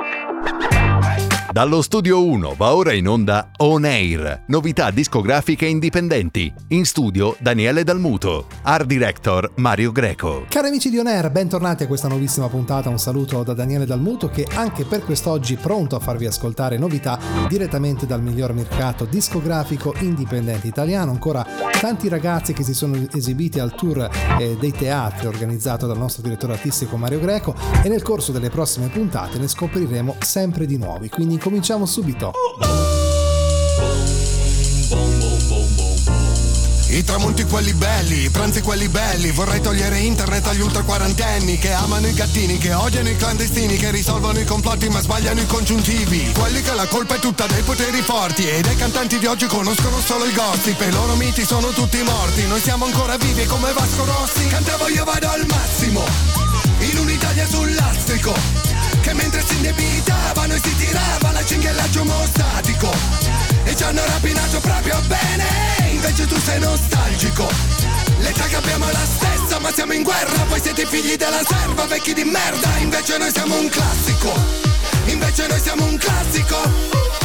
Ha ha Dallo studio 1 va ora in onda On Air, novità discografiche indipendenti. In studio Daniele Dalmuto, art director Mario Greco. Cari amici di On Air, bentornati a questa nuovissima puntata. Un saluto da Daniele Dalmuto che anche per quest'oggi pronto a farvi ascoltare novità direttamente dal miglior mercato discografico indipendente italiano. Ancora tanti ragazzi che si sono esibiti al tour eh, dei teatri organizzato dal nostro direttore artistico Mario Greco e nel corso delle prossime puntate ne scopriremo sempre di nuovi. Quindi cominciamo subito. I tramonti quelli belli, i pranzi quelli belli Vorrei togliere internet agli ultra quarantenni Che amano i gattini, che odiano i clandestini Che risolvono i complotti ma sbagliano i congiuntivi. Quelli che la colpa è tutta dei poteri forti E dei cantanti di oggi conoscono solo i gossip E loro miti sono tutti morti. Noi siamo ancora vivi come Vasco Rossi. Cantavo io vado al massimo. In un'Italia sul lastrico Che mentre si indebitavano e si tirava la cinghiallaggio mostatico E ci hanno rapinato proprio bene Invece tu sei nostalgico. L'età che abbiamo è la stessa ma siamo in guerra Voi siete figli della serva, vecchi di merda Invece noi siamo un classico. Invece noi siamo un classico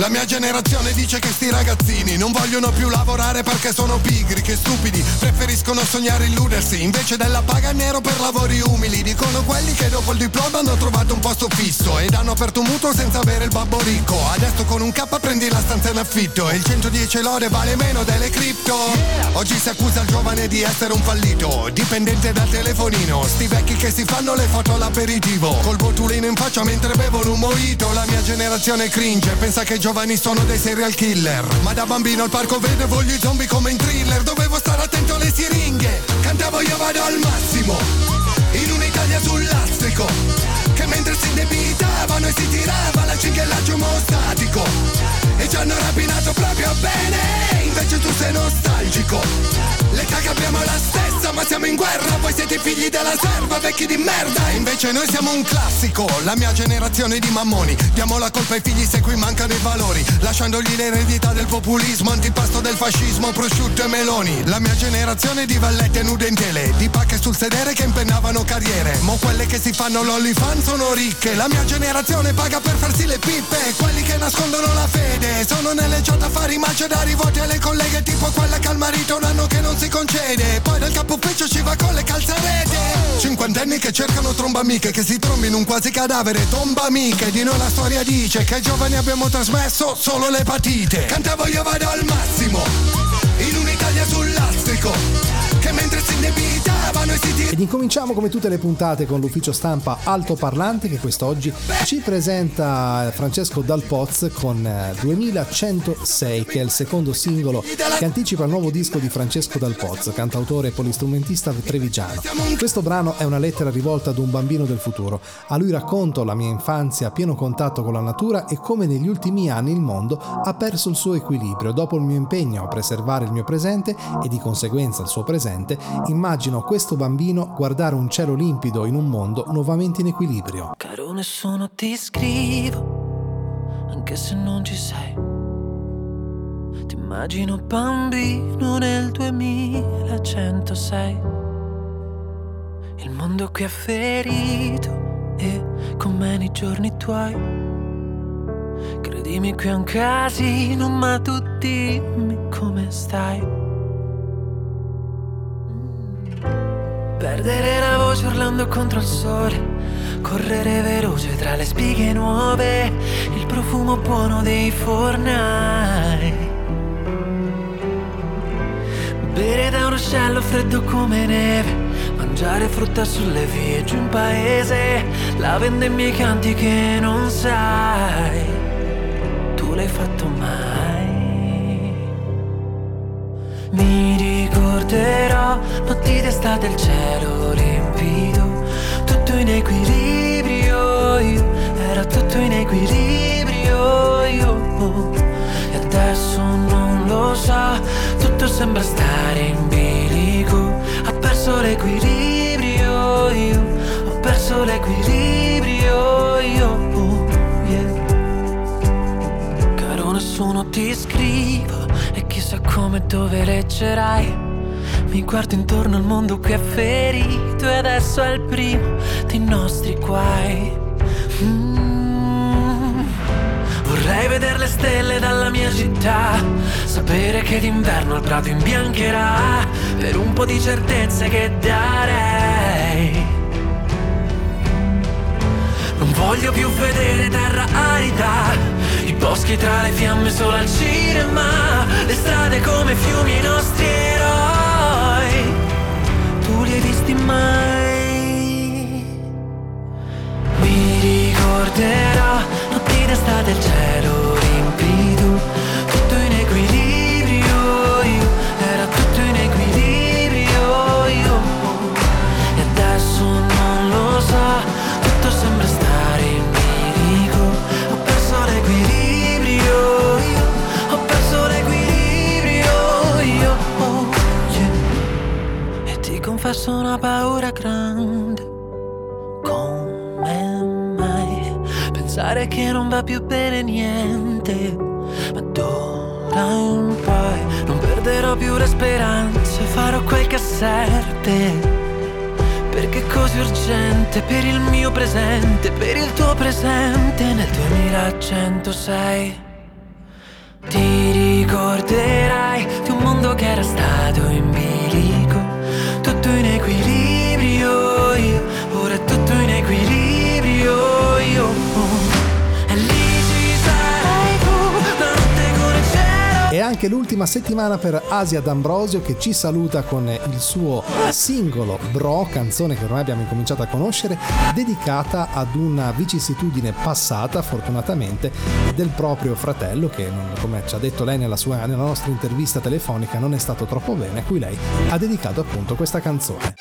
la mia generazione dice che sti ragazzini non vogliono più lavorare perché sono pigri, che stupidi, preferiscono sognare illudersi invece della paga nero per lavori umili. Dicono quelli che dopo il diploma hanno trovato un posto fisso ed hanno aperto un mutuo senza avere il babbo ricco. Adesso con un K prendi la stanza in affitto e il 110 lode vale meno delle cripto. Oggi si accusa il giovane di essere un fallito, dipendente dal telefonino. Sti vecchi che si fanno le foto all'aperitivo, col botulino in faccia mentre bevono un mojito. La mia generazione cringe, pensa che i giovani sono dei serial killer. Ma da bambino al parco vedevo gli zombie come in thriller. Dovevo stare attento alle siringhe. Cantavo io vado al massimo. In un'Italia sul lastrico Che mentre si indebitavano e si tirava la cinghiallaggio mostatico E ci hanno rapinato proprio bene. Invece tu sei nostalgico L'età che abbiamo la stessa ma siamo in guerra. Voi siete figli della serva, vecchi di merda. Invece noi siamo un classico La mia generazione di mammoni. Diamo la colpa ai figli se qui mancano i valori. Lasciandogli l'eredità del populismo Antipasto del fascismo, prosciutto e meloni. La mia generazione di vallette nude in tele. Di pacche sul sedere che impennavano carriere. Mo quelle che si fanno l'olifan sono ricche. La mia generazione paga per farsi le pippe. Quelli che nascondono la fede Sono nelle chat a fare i macedari Voti alle colleghe tipo quella che al marito un anno che non si concede Poi dal capo ufficio ci va con le calzarete Cinquantenni che cercano tromba amiche Che si trombino un quasi cadavere. Tomba amiche Di noi la storia dice Che ai giovani abbiamo trasmesso solo le patite. Cantavo io vado al massimo In un'Italia sul lastrico che mentre si tir- Ed incominciamo come tutte le puntate con l'ufficio stampa altoparlante che quest'oggi ci presenta Francesco Dalpoz con 2106 che è il secondo singolo che anticipa il nuovo disco di Francesco Dalpoz, cantautore e polistrumentista trevigiano. Questo brano è una lettera rivolta ad un bambino del futuro. A lui racconto la mia infanzia a pieno contatto con la natura e come negli ultimi anni il mondo ha perso il suo equilibrio. Dopo il mio impegno a preservare il mio presente e di conseguenza il suo presente, immagino questo bambino guardare un cielo limpido in un mondo nuovamente in equilibrio. Caro nessuno ti scrivo, anche se non ci sei. Ti immagino bambino nel 2106. Il mondo qui è ferito e con me nei giorni tuoi. Credimi qui è un casino, ma tu dimmi come stai. Perdere la voce urlando contro il sole, correre veloce tra le spighe nuove, il profumo buono dei fornai. Bere da un ruscello freddo come neve, mangiare frutta sulle vie giù in paese, la vende i miei canti che non sai, tu l'hai fatto mai. Mi ricorderò notti d'estate il cielo limpido Tutto in equilibrio io Era tutto in equilibrio io E adesso non lo so Tutto sembra stare in bilico Ha perso l'equilibrio io Ho perso l'equilibrio io yeah. Caro nessuno ti scrivo E chissà come dove leggerai mi guardo intorno al mondo che è ferito e adesso è il primo dei nostri guai. Mm, vedere le stelle dalla mia città Sapere che d'inverno il prato imbiancherà Per un po' di certezze che darei. Non voglio più vedere terra arida I boschi tra le fiamme solo al cinema Le strade come fiumi i nostri eroi li hai visti mai? Mi ricorderò d'estate il cielo confesso una paura grande Pensare che non va più bene niente, ma d'ora in poi non perderò più le speranze, farò quel che serve. Perché è così urgente per il mio presente, per il tuo presente nel 2106. Ti ricorderai di un mondo che era stato in bilico, tutto in equilibrio, anche l'ultima settimana per Asia D'Ambrosio che ci saluta con il suo singolo Bro, canzone che ormai abbiamo incominciato a conoscere, dedicata ad una vicissitudine passata, fortunatamente, del proprio fratello che, come ci ha detto lei nella, sua, nella nostra intervista telefonica, non è stato troppo bene, a cui lei ha dedicato appunto questa canzone.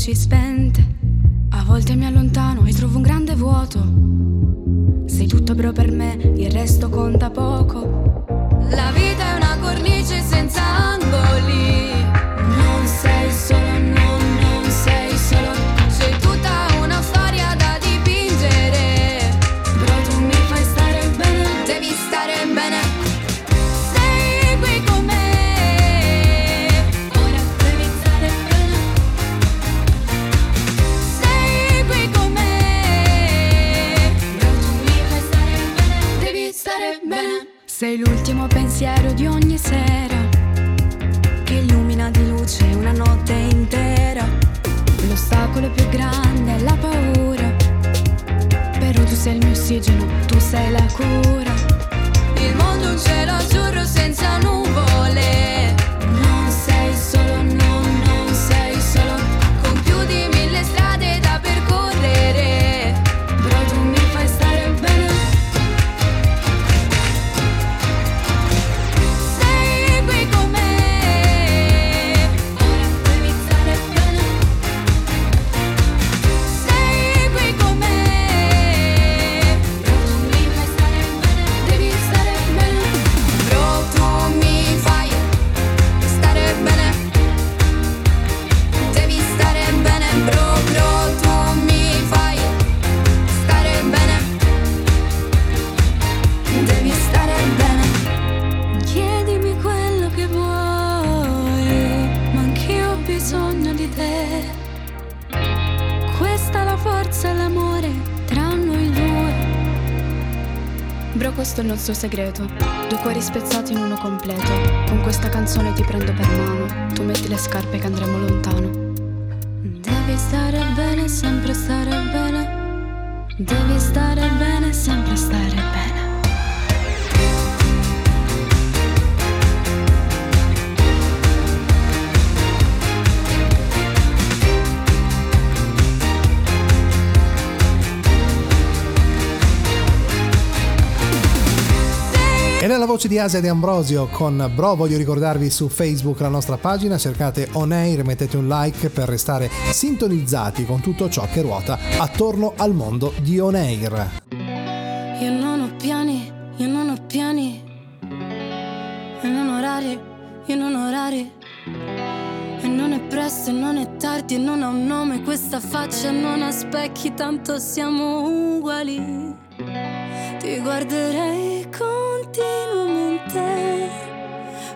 Luci spente. A volte mi allontano e trovo un grande vuoto. Sei tutto però per me, il resto conta poco. La vita è una cornice senza angoli. Il segreto. Due cuori spezzati in uno completo. Con questa canzone ti prendo per mano. Tu metti le scarpe che andremo lontano. voce di Asia De Ambrosio con Bro, voglio ricordarvi su Facebook la nostra pagina, cercate On Air, mettete un like per restare sintonizzati con tutto ciò che ruota attorno al mondo di On Air. Io non ho piani, io non ho piani, e non orari, io non orari. E non è presto, e non è tardi, e non ha un nome, questa faccia non ha specchi, tanto siamo uguali. Ti guarderei continuamente te.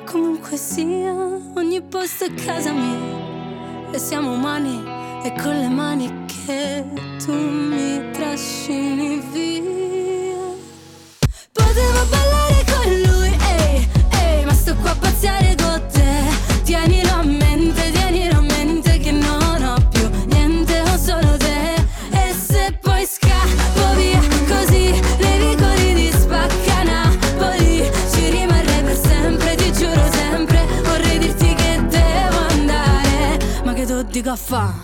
Comunque sia, ogni posto è casa mia. E siamo umani e con le mani che tu mi trascini via. Potevo ballare con lui, ehi, ehi, ma sto qua a pazziare con te. Tienilo a me. Big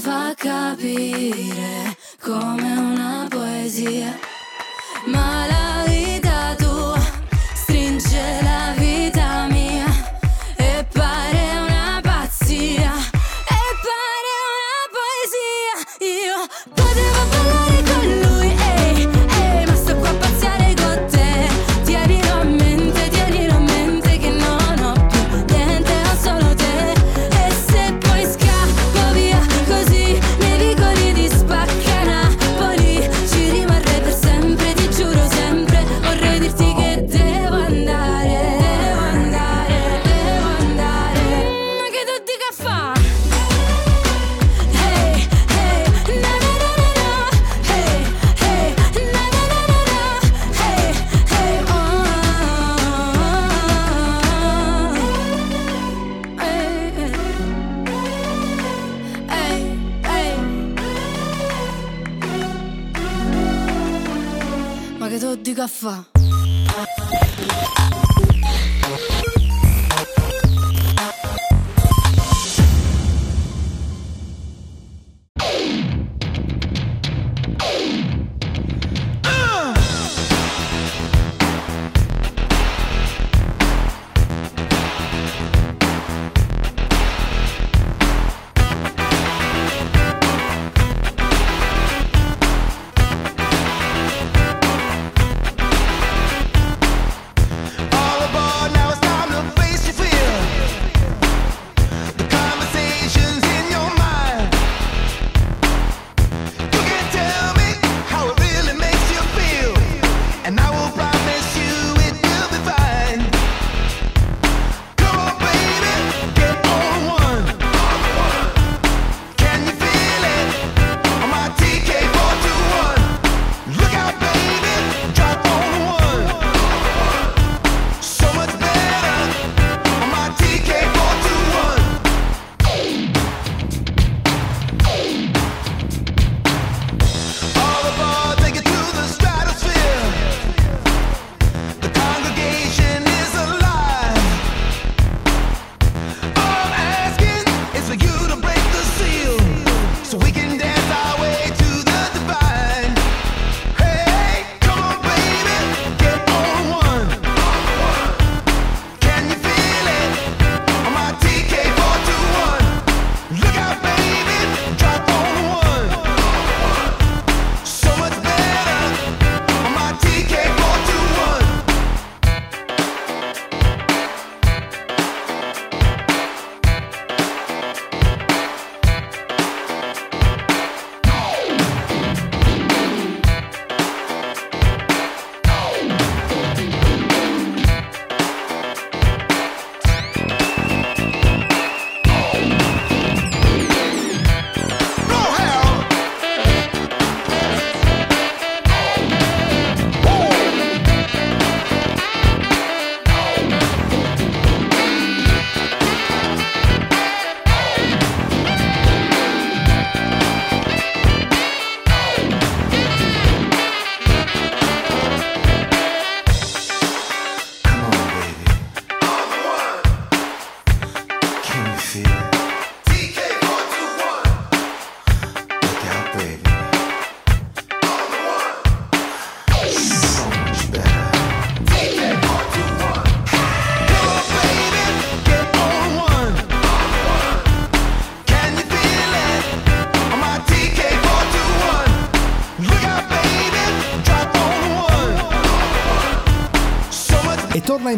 fa capire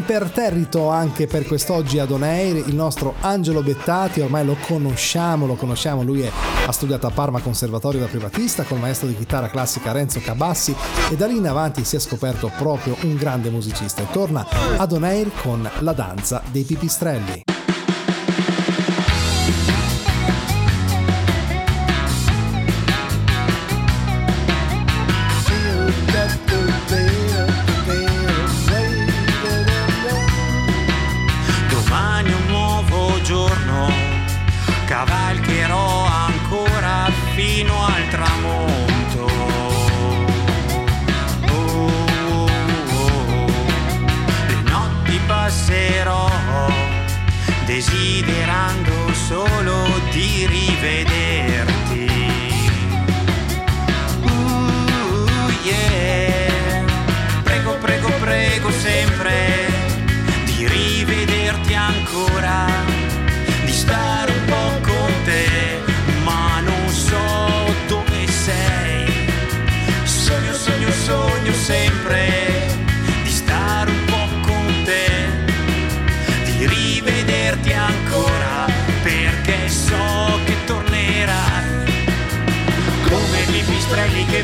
imperterrito anche per quest'oggi ad Oneir il nostro Angelo Bettati, ormai lo conosciamo, lo conosciamo, lui è, ha studiato a Parma Conservatorio da privatista col maestro di chitarra classica Renzo Cabassi e da lì in avanti si è scoperto proprio un grande musicista e torna ad Oneir con la danza dei pipistrelli.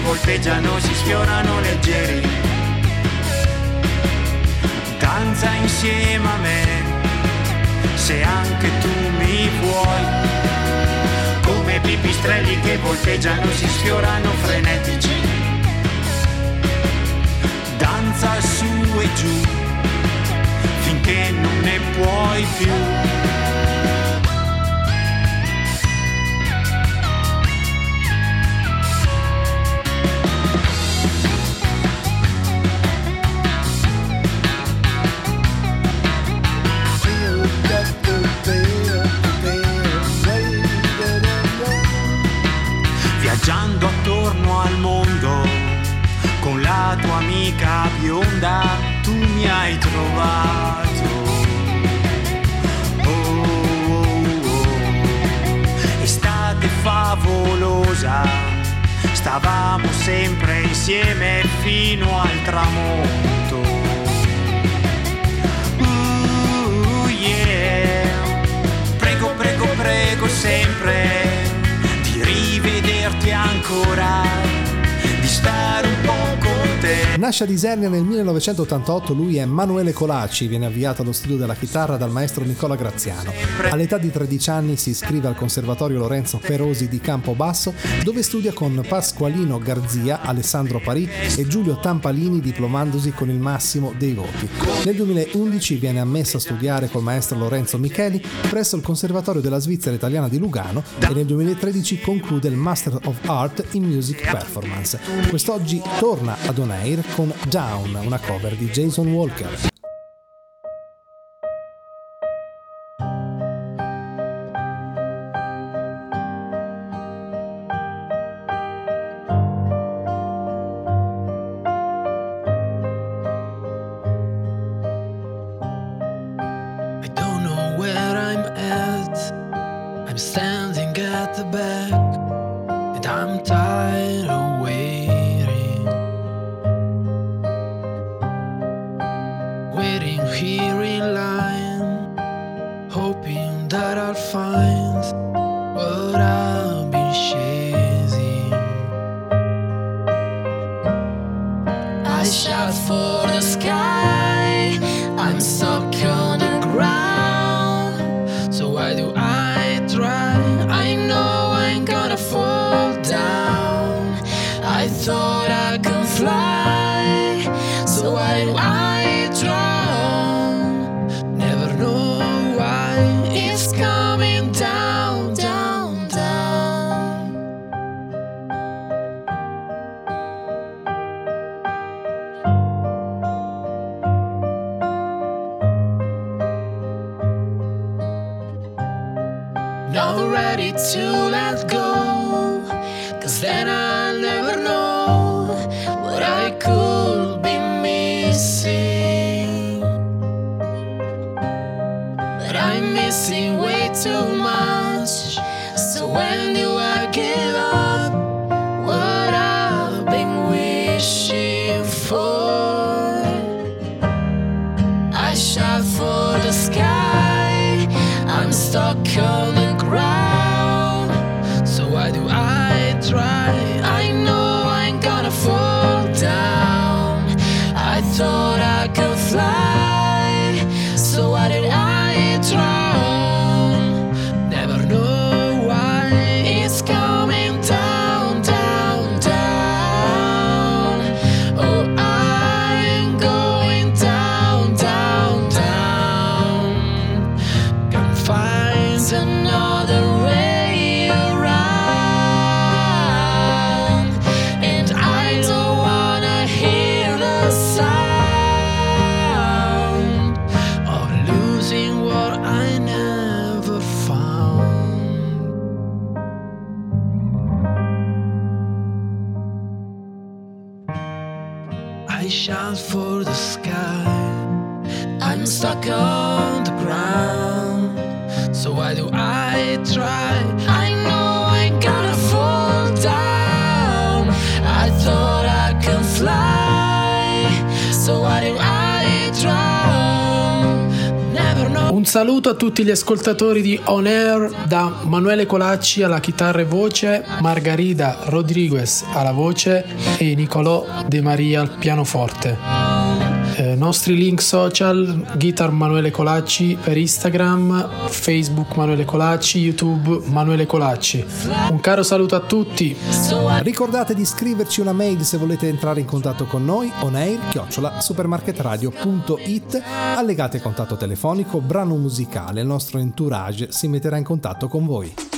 Volteggiano, si sfiorano leggeri. Danza insieme a me, se anche tu mi vuoi. Come pipistrelli che volteggiano, si sfiorano frenetici. Danza su e giù, finché non ne puoi più. Bionda tu mi hai trovato. Oh, oh, oh. Estate favolosa, stavamo sempre insieme fino al tramonto. Uh, yeah. Prego, prego, prego sempre di rivederti ancora, di stare un Nasce a Isernia nel 1988, lui è Emanuele Colaci, viene avviato allo studio della chitarra dal maestro Nicola Graziano. All'età di 13 anni si iscrive al Conservatorio Lorenzo Perosi di Campobasso, dove studia con Pasqualino Garzia, Alessandro Parì e Giulio Tampalini, diplomandosi con il massimo dei voti. Nel 2011 viene ammesso a studiare col maestro Lorenzo Micheli presso il Conservatorio della Svizzera Italiana di Lugano e nel 2013 conclude il Master of Art in Music Performance. Quest'oggi torna ad Oneir con Down, una cover di Jason Walker. waiting here in line, hoping that I'll find what I've been sharing. Tutti gli ascoltatori di On Air da Manuele Colacci alla chitarra e voce, Margarida Rodriguez alla voce e Nicolò De Maria al pianoforte. Nostri link social, Guitar Manuele Colacci per Instagram, Facebook Manuele Colacci, YouTube Manuele Colacci. Un caro saluto a tutti. Ricordate di scriverci una mail se volete entrare in contatto con noi, onair chiocciola supermarketradio.it, allegate contatto telefonico, brano musicale, il nostro entourage si metterà in contatto con voi.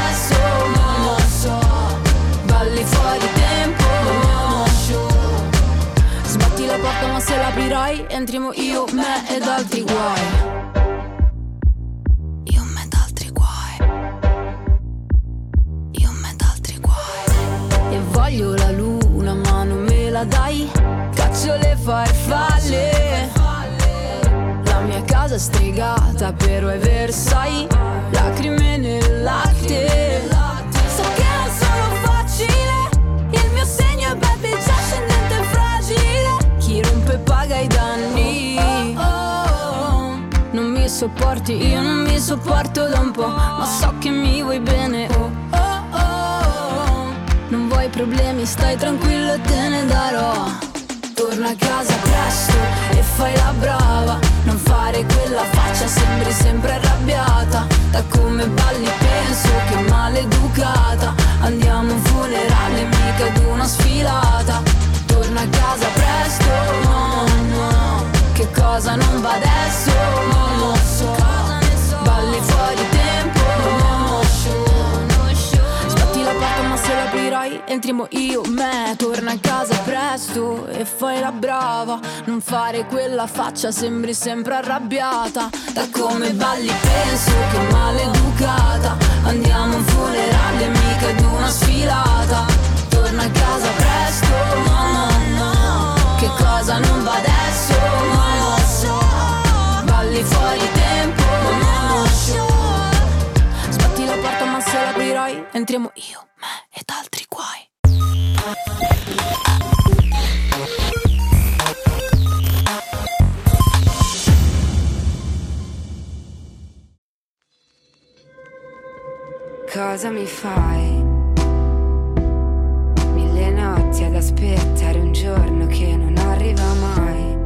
Se l'aprirai entriamo io, me ed altri guai. Io, me altri guai. E voglio la luna ma non me la dai. Caccio le farfalle. La mia casa è stregata però è Versailles. Lacrime nel latte. Paga i danni. Non mi sopporti, io non mi sopporto da un po', ma so che mi vuoi bene. Oh, oh, oh. Non vuoi problemi, stai tranquillo e te ne darò. Torna a casa presto e fai la brava. Non fare quella faccia, sembri sempre arrabbiata. Da come balli penso che maleducata. Andiamo a un funerale, mica ad una sfilata. Torna a casa presto, no, no. Che cosa non va adesso? Non lo so. Balli fuori tempo. Sbatti la porta ma se l'aprirai entriamo io, me. Torna a casa presto e fai la brava. Non fare quella faccia, sembri sempre arrabbiata. Da come balli penso che maleducata. Andiamo a un funerale, mica ad una sfilata. Torna a casa presto, no Che cosa non va adesso? Non lo so Balli fuori tempo, non lo so Sbatti la porta ma se l'aprirai entriamo io, me ed altri guai Cosa mi fai? Notti ad aspettare un giorno che non arriva mai.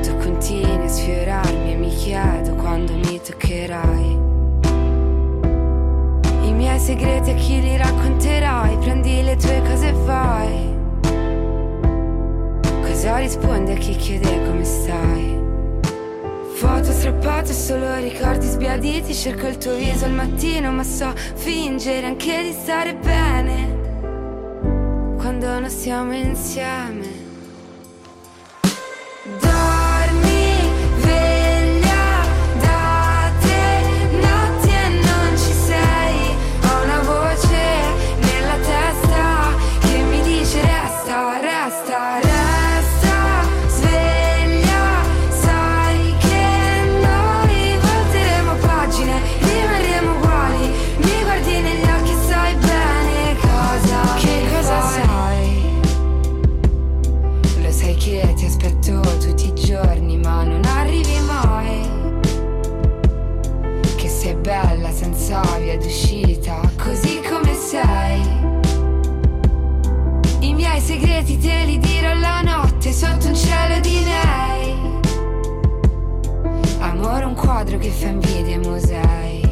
Tu continui a sfiorarmi e mi chiedo quando mi toccherai. I miei segreti a chi li racconterai? Prendi le tue cose e vai. Cosa rispondi a chi chiede come stai? Foto strappate, solo ricordi sbiaditi Cerco il tuo viso al mattino Ma so fingere anche di stare bene Quando non siamo insieme sotto un cielo di lei. Amore un quadro che fa invidia ai musei.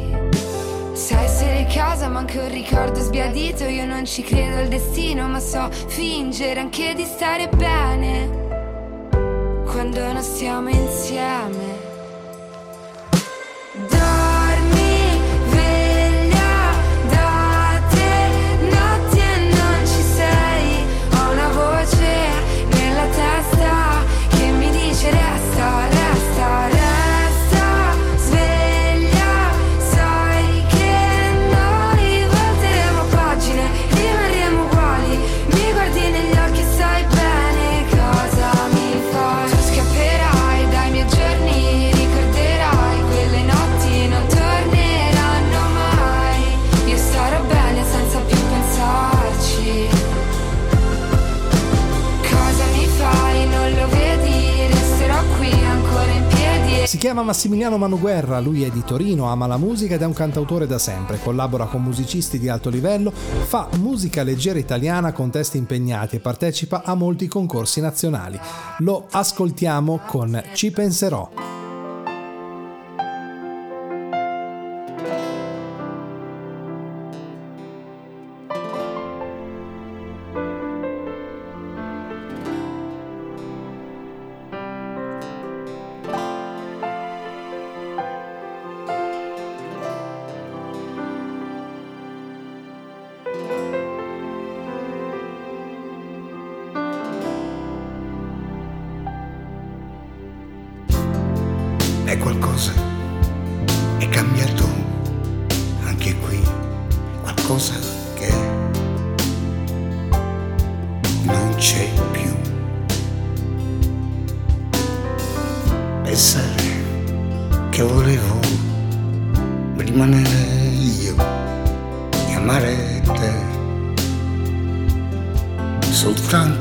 Sa essere casa ma anche un ricordo sbiadito Io non ci credo al destino ma so fingere anche di stare bene Quando non stiamo insieme Si chiama Massimiliano Manuguerra, lui è di Torino, ama la musica ed è un cantautore da sempre, collabora con musicisti di alto livello, fa musica leggera italiana con testi impegnati e partecipa a molti concorsi nazionali. Lo ascoltiamo con Ci penserò.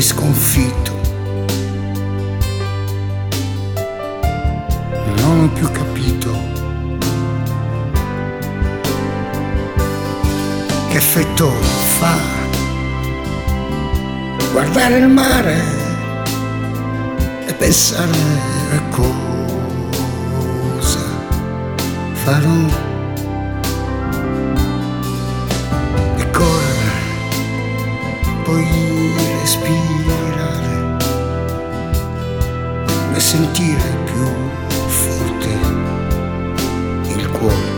sconfitto. Non ho più capito che effetto fa guardare il mare e pensare a cosa farò. Puoi respirare e sentire più forte il cuore.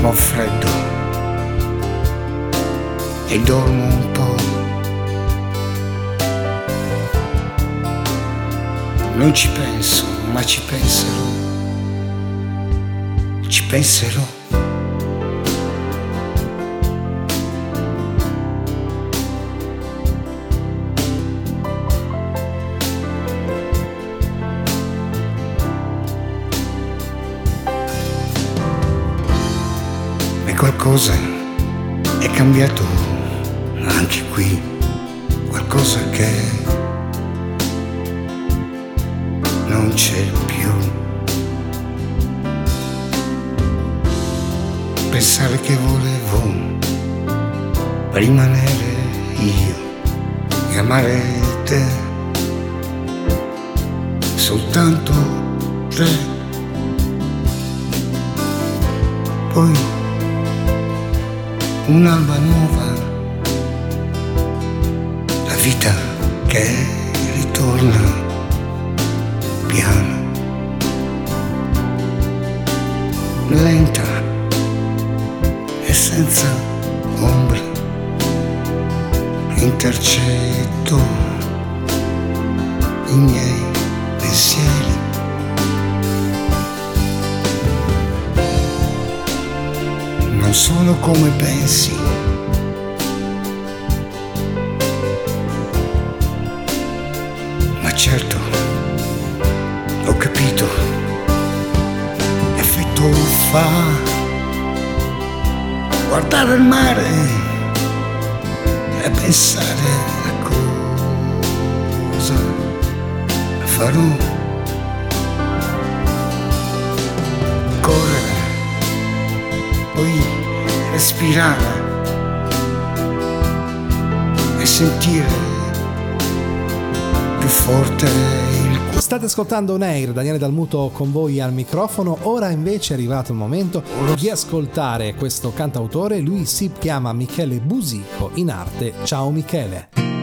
Ho freddo e dormo un po'. Non ci penso, ma ci penserò. Ci penserò. Qualcosa è cambiato anche qui, qualcosa che non c'è più. Pensare che volevo rimanere io e amare te, soltanto te. Poi un'alba nuova, la vita che ritorna piano, lenta e senza ombra, intercetto i miei sono come pensi. Ma certo, ho capito, effetto fa guardare il mare e pensare a cosa farò. Correre, poi respirare e sentire più forte il cuore. State ascoltando Neir, Daniele Dalmuto con voi al microfono. Ora invece è arrivato il momento di ascoltare questo cantautore. Lui si chiama Michele Busico, in arte Ciao Michele.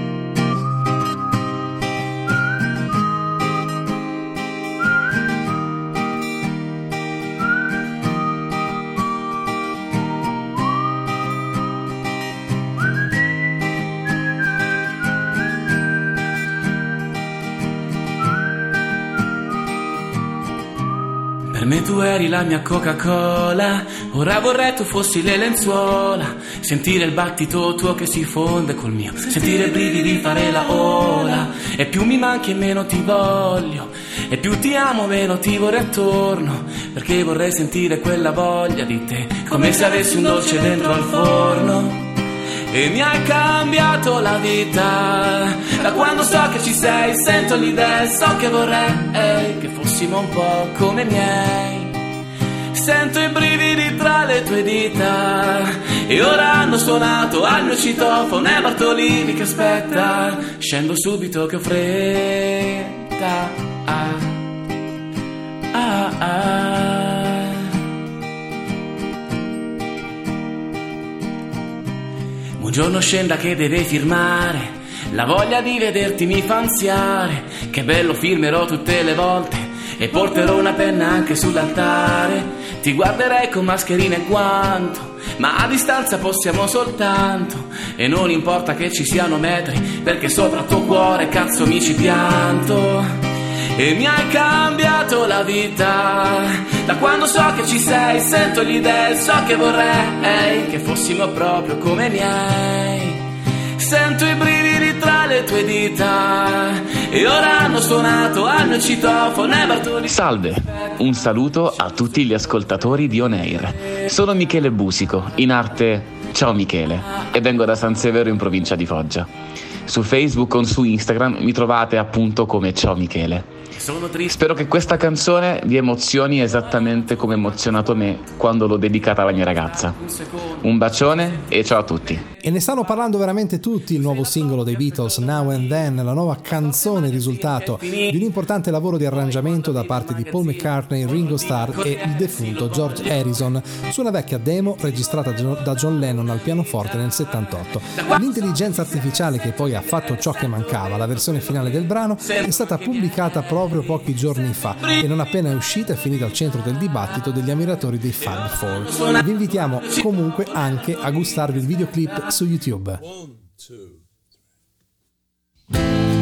Per me tu eri la mia Coca-Cola, ora vorrei tu fossi le lenzuola, sentire il battito tuo che si fonde col mio, sentire i brividi fare la ola, e più mi manchi e meno ti voglio, e più ti amo meno ti vorrei attorno, perché vorrei sentire quella voglia di te, come se avessi un dolce dentro al forno. E mi hai cambiato la vita. Da quando so che ci sei Sento l'idea So che vorrei Che fossimo un po' come i miei Sento i brividi tra le tue dita E ora hanno suonato al mio citofono È Bartolini che aspetta Scendo subito che ho fretta ah, ah, ah. Un giorno scenda che deve firmare. La voglia di vederti mi fa ansiare. Che bello firmerò tutte le volte. E porterò una penna anche sull'altare. Ti guarderei con mascherina e guanto. Ma a distanza possiamo soltanto. E non importa che ci siano metri. Perché sopra il tuo cuore cazzo mi ci pianto. E mi hai cambiato la vita Da quando so che ci sei Sento l'idea So che vorrei Che fossimo proprio come miei Sento i brividi tra le tue dita E ora hanno suonato al mio citofono e Bartoli Salve, un saluto a tutti gli ascoltatori di On Air. Sono Michele Busico, in arte Ciao Michele, e vengo da San Severo in provincia di Foggia. Su Facebook o su Instagram mi trovate appunto come Ciao Michele. Spero che questa canzone vi emozioni esattamente come ha emozionato me quando l'ho dedicata alla mia ragazza. Un bacione e ciao a tutti. E ne stanno parlando veramente tutti, il nuovo singolo dei Beatles, Now and Then, la nuova canzone risultato di un importante lavoro di arrangiamento da parte di Paul McCartney, Ringo Starr e il defunto George Harrison su una vecchia demo registrata da John Lennon al pianoforte nel 78. L'intelligenza artificiale che poi ha fatto ciò che mancava, la versione finale del brano, è stata pubblicata proprio pochi giorni fa e non appena è uscita è finita al centro del dibattito degli ammiratori dei Fab Four. Vi invitiamo comunque anche a gustarvi il videoclip su YouTube. It's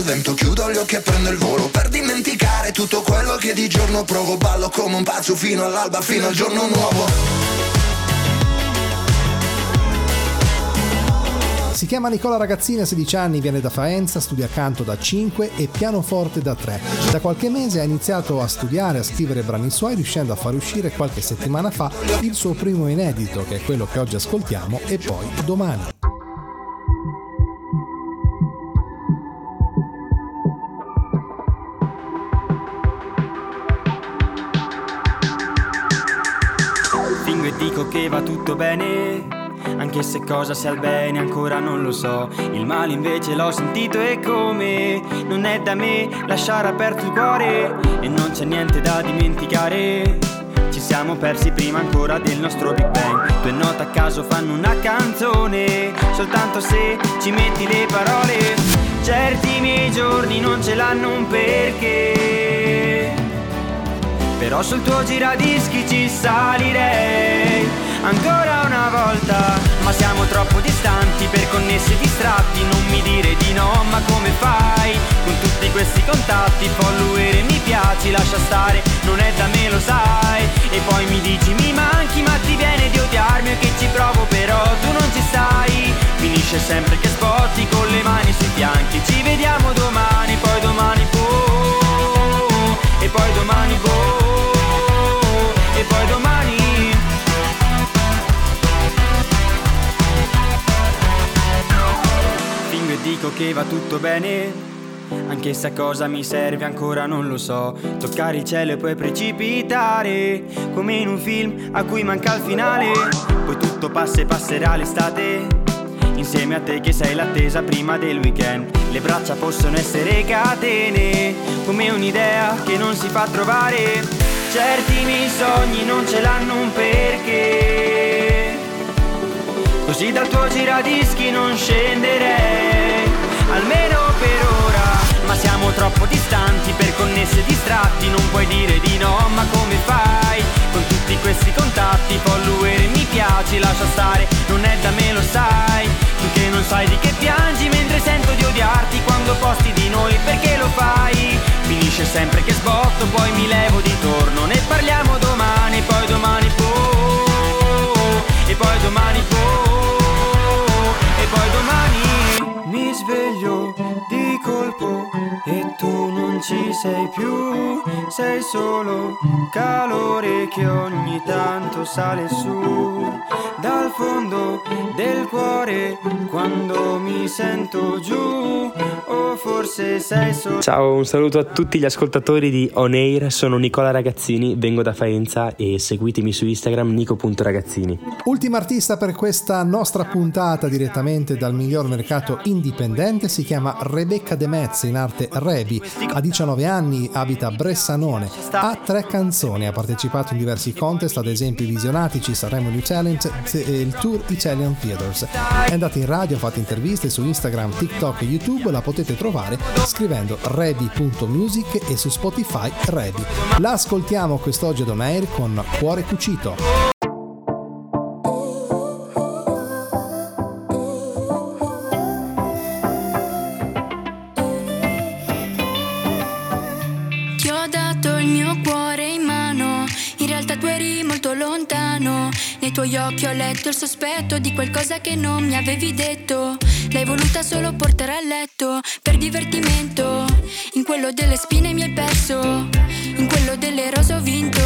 al vento, chiudo gli occhi e prendo il volo Per dimenticare tutto quello che di giorno provo Ballo come un pazzo fino all'alba, fino al giorno nuovo Si chiama Nicola Ragazzini, ha 16 anni, viene da Faenza, studia canto da 5 e pianoforte da 3. Da qualche mese ha iniziato a studiare, a scrivere brani suoi, riuscendo a far uscire qualche settimana fa il suo primo inedito, che è quello che oggi ascoltiamo, e poi domani. Dico che va tutto bene, anche se cosa sia il bene ancora non lo so. Il male invece l'ho sentito e come non è da me lasciare aperto il cuore e non c'è niente da dimenticare. Ci siamo persi prima ancora del nostro Big Bang. Due note a caso fanno una canzone, soltanto se ci metti le parole. Certi miei giorni non ce l'hanno un perché. Però sul tuo giradischi ci salirei. Ancora una volta Ma siamo troppo distanti per connessi e distratti. Non mi dire di no ma come fai? Con tutti questi contatti Follower e mi piaci Lascia stare non è da me lo sai. E poi mi dici mi manchi ma ti viene di odiarmi E che ci provo però tu non ci stai. Finisce sempre che spotti con le mani sui fianchi. Ci vediamo domani poi domani boh. E poi domani boh e poi domani. Fingo e dico che va tutto bene anche se a cosa mi serve ancora non lo so. Toccare il cielo e poi precipitare Come in un film a cui manca il finale. Poi tutto passa e passerà l'estate Insieme a te che sei l'attesa prima del weekend. Le braccia possono essere catene Come un'idea che non si fa trovare Certi miei sogni non ce l'hanno un perché. Così dal tuo giradischi non scenderei. Almeno per ora Ma siamo troppo distanti per connessi e distratti. Non puoi dire di no ma come fai? Con tutti questi contatti Follower mi piaci Lascia stare non è da me lo sai. Tu che non sai di che piangi Mentre sento di odiarti Quando posti di noi perché lo fai Finisce sempre che sbotto Poi mi levo di torno. Ne parliamo domani Poi domani boh E poi domani boh E poi domani. Mi sveglio di colpo ci sei più, sei solo calore che ogni tanto sale su dal fondo del cuore quando mi sento giù o forse sei solo Ciao, un saluto a tutti gli ascoltatori di On Air, sono Nicola Ragazzini, vengo da Faenza e seguitemi su Instagram nico.ragazzini. Ultima artista per questa nostra puntata direttamente dal miglior mercato indipendente si chiama Rebecca De Metz, in arte Rebi. Ha 19 anni, abita a Bressanone, ha tre canzoni, ha partecipato in diversi contest, ad esempio i Visionatici, Sanremo New Talent e il Tour Italian Theaters. È andata in radio, ha fatto interviste su Instagram, TikTok e YouTube, la potete trovare scrivendo rebi.music e su Spotify Rebi. La ascoltiamo quest'oggi ad Air con Cuore Cucito. Tuoi occhi ho letto il sospetto di qualcosa che non mi avevi detto. L'hai voluta solo portare a letto per divertimento. In quello delle spine mi hai perso, in quello delle rose ho vinto.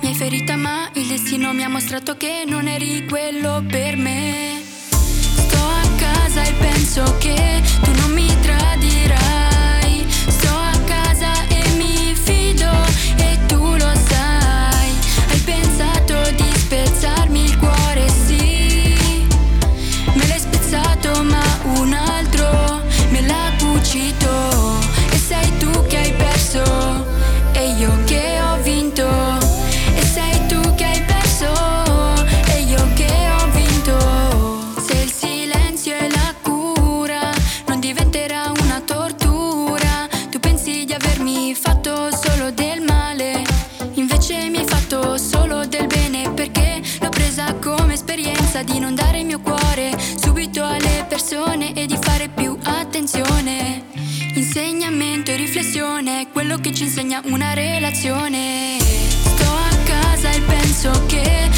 Mi hai ferita ma il destino mi ha mostrato che non eri quello per me. Sto a casa e penso che tu non mi tradirai. Cucito. E sei tu che hai perso e io che ho vinto. E sei tu che hai perso e io che ho vinto. Se il silenzio è la cura, non diventerà una tortura. Tu pensi di avermi fatto solo del male, invece mi hai fatto solo del bene perché l'ho presa come esperienza di non dare il mio cuore subito alle persone è quello che ci insegna una relazione. Sto a casa e penso che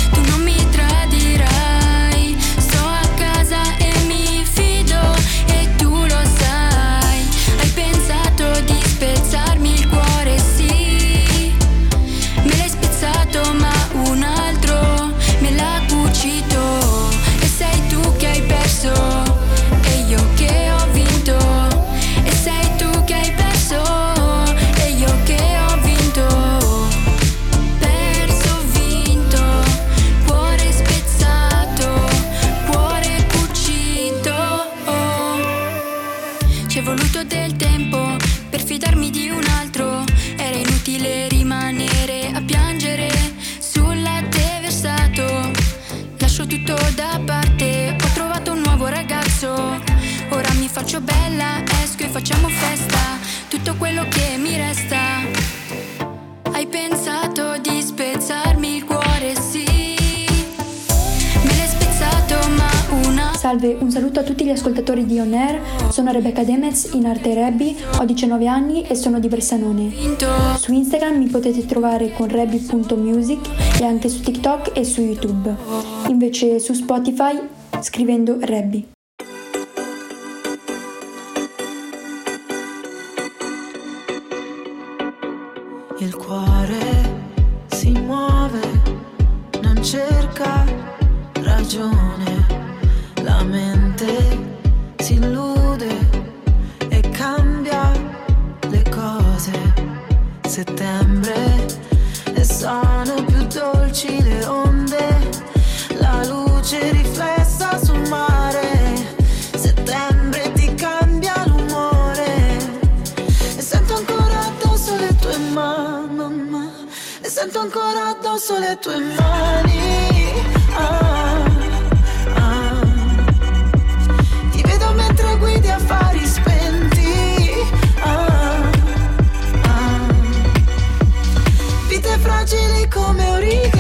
9. Un saluto a tutti gli ascoltatori di On Air. Sono Rebecca Demez in arte Rebby, ho 19 anni e sono di Bressanone. Su Instagram mi potete trovare con rebby.music e anche su TikTok e su YouTube. Invece su Spotify scrivendo Rebby. Il cuore si muove, non cerca ragione. Settembre e sono più dolci le onde, la luce riflessa sul mare. Settembre ti cambia l'umore. E sento ancora addosso le tue mani E sento ancora addosso le tue mani. Ah, fragili come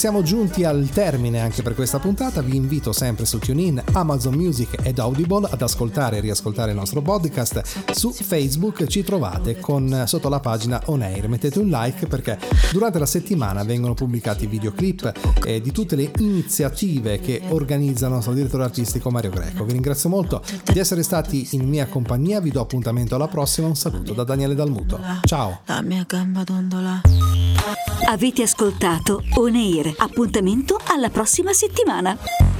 siamo giunti al termine anche per questa puntata. Vi invito sempre su TuneIn, Amazon Music ed Audible ad ascoltare e riascoltare il nostro podcast. Su Facebook ci trovate con sotto la pagina On Air. Mettete un like perché durante la settimana vengono pubblicati videoclip eh, di tutte le iniziative che organizza il nostro direttore artistico Mario Greco. Vi ringrazio molto di essere stati in mia compagnia. Vi do appuntamento alla prossima. Un saluto da Daniele Dalmuto. Ciao. La mia gamba dondola. Avete ascoltato On Air. Appuntamento alla prossima settimana.